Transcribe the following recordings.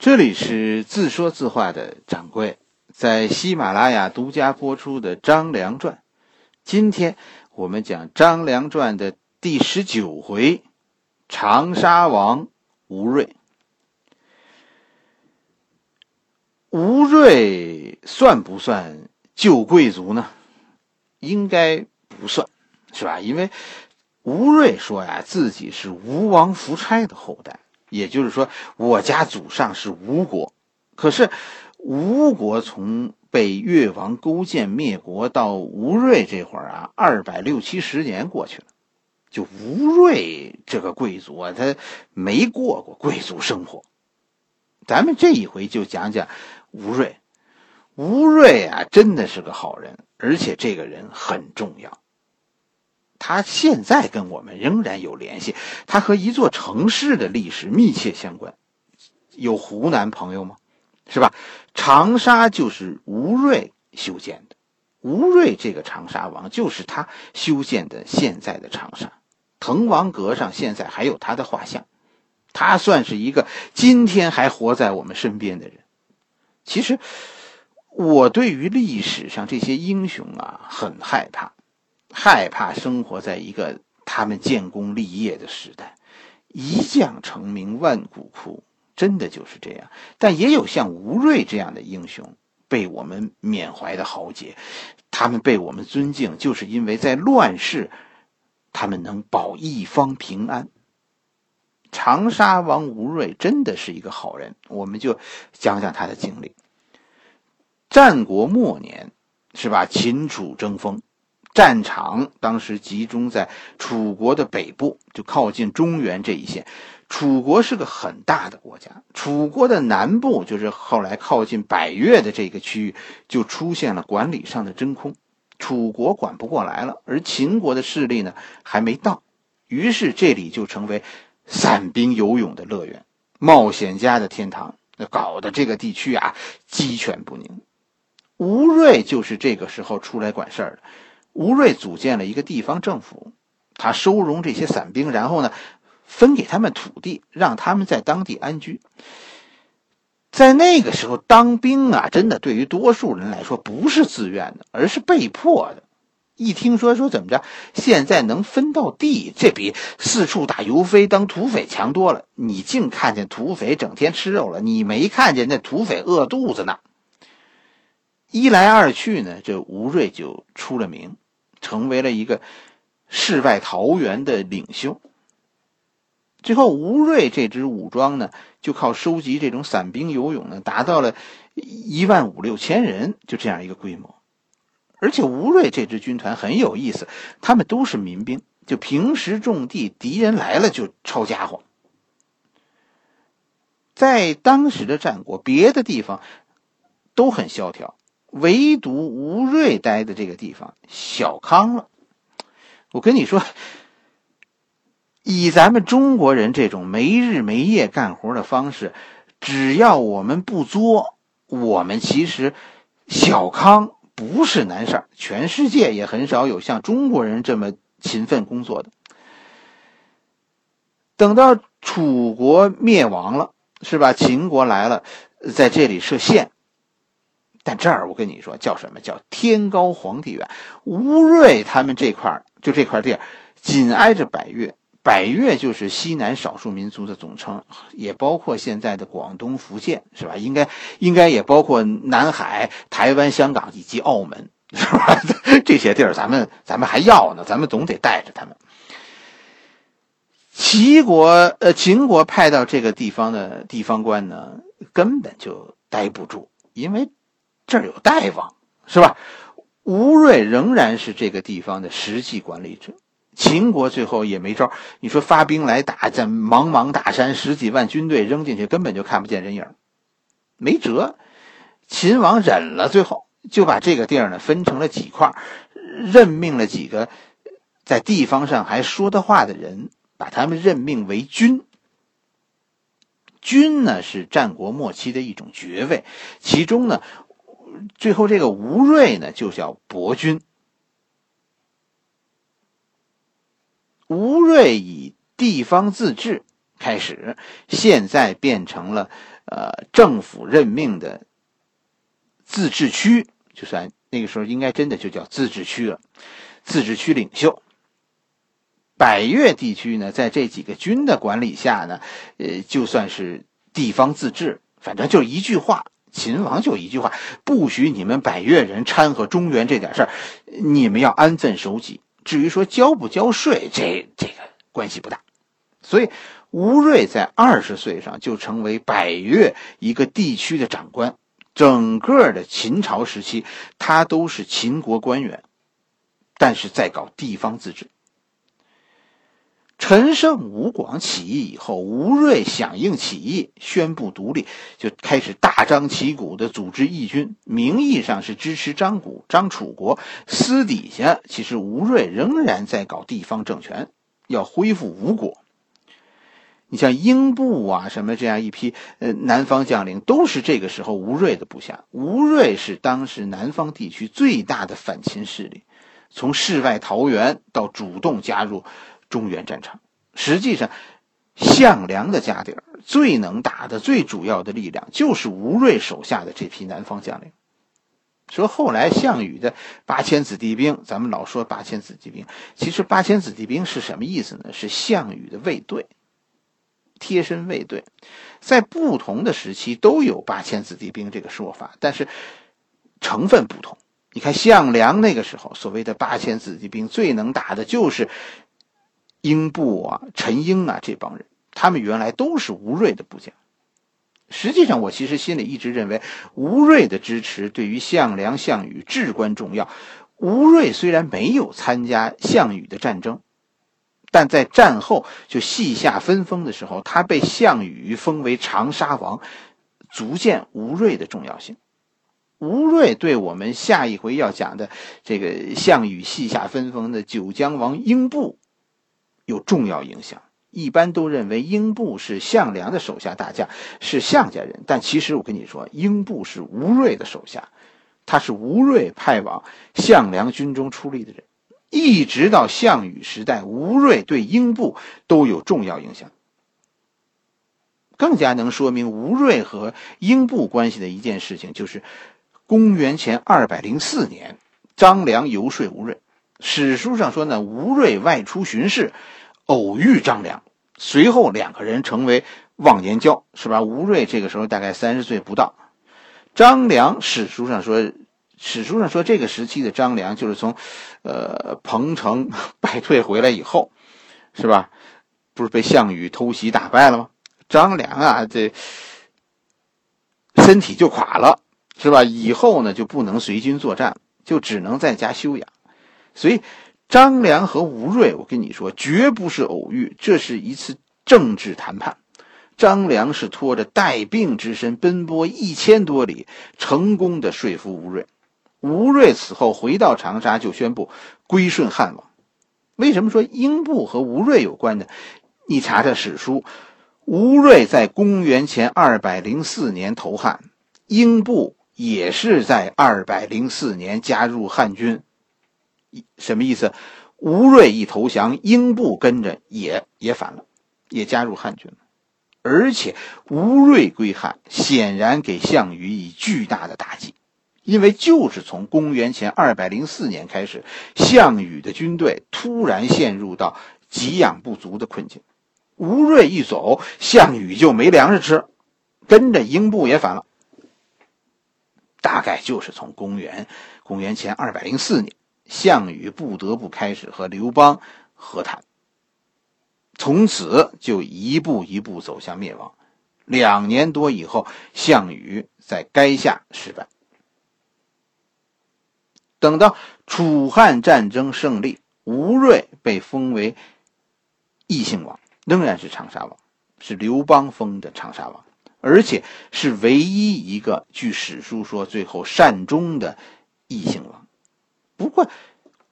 这里是自说自话的掌柜，在喜马拉雅独家播出的《张良传》，今天我们讲《张良传》的第十九回——长沙王吴瑞。吴瑞算不算旧贵族呢？应该不算，是吧？因为吴瑞说呀，自己是吴王夫差的后代。也就是说，我家祖上是吴国，可是吴国从被越王勾践灭国到吴瑞这会儿啊，二百六七十年过去了，就吴瑞这个贵族啊，他没过过贵族生活。咱们这一回就讲讲吴瑞，吴瑞啊，真的是个好人，而且这个人很重要。他现在跟我们仍然有联系，他和一座城市的历史密切相关。有湖南朋友吗？是吧？长沙就是吴瑞修建的，吴瑞这个长沙王就是他修建的现在的长沙。滕王阁上现在还有他的画像，他算是一个今天还活在我们身边的人。其实，我对于历史上这些英雄啊，很害怕。害怕生活在一个他们建功立业的时代，一将成名万骨枯，真的就是这样。但也有像吴瑞这样的英雄被我们缅怀的豪杰，他们被我们尊敬，就是因为在乱世，他们能保一方平安。长沙王吴瑞真的是一个好人，我们就讲讲他的经历。战国末年，是吧？秦楚争锋。战场当时集中在楚国的北部，就靠近中原这一线。楚国是个很大的国家，楚国的南部就是后来靠近百越的这个区域，就出现了管理上的真空，楚国管不过来了。而秦国的势力呢还没到，于是这里就成为散兵游勇的乐园，冒险家的天堂。搞得这个地区啊鸡犬不宁。吴瑞就是这个时候出来管事儿的。吴瑞组建了一个地方政府，他收容这些散兵，然后呢，分给他们土地，让他们在当地安居。在那个时候，当兵啊，真的对于多数人来说不是自愿的，而是被迫的。一听说说怎么着，现在能分到地，这比四处打游飞当土匪强多了。你净看见土匪整天吃肉了，你没看见那土匪饿肚子呢。一来二去呢，这吴瑞就出了名。成为了一个世外桃源的领袖。最后，吴瑞这支武装呢，就靠收集这种散兵游勇呢，达到了一万五六千人，就这样一个规模。而且，吴瑞这支军团很有意思，他们都是民兵，就平时种地，敌人来了就抄家伙。在当时的战国，别的地方都很萧条。唯独吴瑞待的这个地方小康了。我跟你说，以咱们中国人这种没日没夜干活的方式，只要我们不作，我们其实小康不是难事儿。全世界也很少有像中国人这么勤奋工作的。等到楚国灭亡了，是吧？秦国来了，在这里设县。但这儿我跟你说，叫什么叫天高皇帝远？吴瑞他们这块就这块地儿，紧挨着百越，百越就是西南少数民族的总称，也包括现在的广东、福建，是吧？应该应该也包括南海、台湾、香港以及澳门，是吧？这些地儿咱们咱们还要呢，咱们总得带着他们。齐国呃，秦国派到这个地方的地方官呢，根本就待不住，因为。这儿有大王，是吧？吴瑞仍然是这个地方的实际管理者。秦国最后也没招，你说发兵来打，在茫茫大山，十几万军队扔进去，根本就看不见人影，没辙。秦王忍了，最后就把这个地儿呢分成了几块，任命了几个在地方上还说的话的人，把他们任命为君。君呢是战国末期的一种爵位，其中呢。最后，这个吴瑞呢，就叫伯君。吴瑞以地方自治开始，现在变成了呃政府任命的自治区，就算那个时候应该真的就叫自治区了，自治区领袖。百越地区呢，在这几个军的管理下呢，呃，就算是地方自治，反正就一句话，秦王就一句话，不许你们百越人掺和中原这点事儿，你们要安分守己。至于说交不交税，这这个关系不大。所以吴瑞在二十岁上就成为百越一个地区的长官，整个的秦朝时期，他都是秦国官员，但是在搞地方自治。陈胜吴广起义以后，吴瑞响应起义，宣布独立，就开始大张旗鼓的组织义军。名义上是支持张古、张楚国，私底下其实吴瑞仍然在搞地方政权，要恢复吴国。你像英布啊，什么这样一批呃南方将领，都是这个时候吴瑞的部下。吴瑞是当时南方地区最大的反秦势力，从世外桃源到主动加入。中原战场，实际上，项梁的家底儿最能打的、最主要的力量，就是吴瑞手下的这批南方将领。说后来项羽的八千子弟兵，咱们老说八千子弟兵，其实八千子弟兵是什么意思呢？是项羽的卫队，贴身卫队，在不同的时期都有八千子弟兵这个说法，但是成分不同。你看项梁那个时候所谓的八千子弟兵，最能打的就是。英布啊，陈英啊，这帮人，他们原来都是吴瑞的部将。实际上，我其实心里一直认为，吴瑞的支持对于项梁、项羽至关重要。吴瑞虽然没有参加项羽的战争，但在战后就西夏分封的时候，他被项羽封为长沙王，足见吴瑞的重要性。吴瑞对我们下一回要讲的这个项羽西夏分封的九江王英布。有重要影响。一般都认为英布是项梁的手下大将，是项家人。但其实我跟你说，英布是吴瑞的手下，他是吴瑞派往项梁军中出力的人。一直到项羽时代，吴瑞对英布都有重要影响。更加能说明吴瑞和英布关系的一件事情，就是公元前二百零四年，张良游说吴瑞。史书上说呢，吴瑞外出巡视。偶遇张良，随后两个人成为忘年交，是吧？吴瑞这个时候大概三十岁不到，张良史书上说，史书上说这个时期的张良就是从，呃，彭城败退回来以后，是吧？不是被项羽偷袭打败了吗？张良啊，这身体就垮了，是吧？以后呢就不能随军作战，就只能在家休养，所以。张良和吴瑞，我跟你说，绝不是偶遇，这是一次政治谈判。张良是拖着带病之身奔波一千多里，成功的说服吴瑞。吴瑞此后回到长沙，就宣布归顺汉王。为什么说英布和吴瑞有关呢？你查查史书，吴瑞在公元前二百零四年投汉，英布也是在二百零四年加入汉军。什么意思？吴瑞一投降，英布跟着也也反了，也加入汉军了。而且吴瑞归汉，显然给项羽以巨大的打击，因为就是从公元前二百零四年开始，项羽的军队突然陷入到给养不足的困境。吴瑞一走，项羽就没粮食吃，跟着英布也反了。大概就是从公元公元前二百零四年。项羽不得不开始和刘邦和谈，从此就一步一步走向灭亡。两年多以后，项羽在垓下失败。等到楚汉战争胜利，吴瑞被封为异姓王，仍然是长沙王，是刘邦封的长沙王，而且是唯一一个据史书说最后善终的异姓王。不过，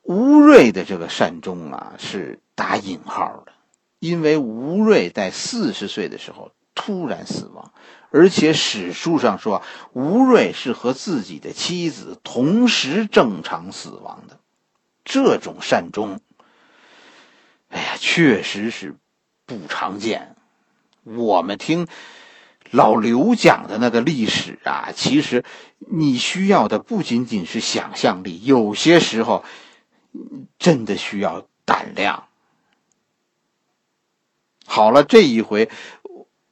吴瑞的这个善终啊，是打引号的，因为吴瑞在四十岁的时候突然死亡，而且史书上说吴瑞是和自己的妻子同时正常死亡的。这种善终，哎呀，确实是不常见。我们听老刘讲的那个历史啊，其实你需要的不仅仅是想象力，有些时候真的需要胆量。好了，这一回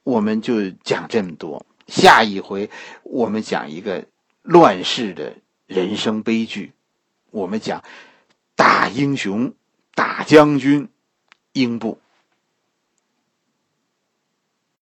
我们就讲这么多，下一回我们讲一个乱世的人生悲剧，我们讲大英雄、大将军英布。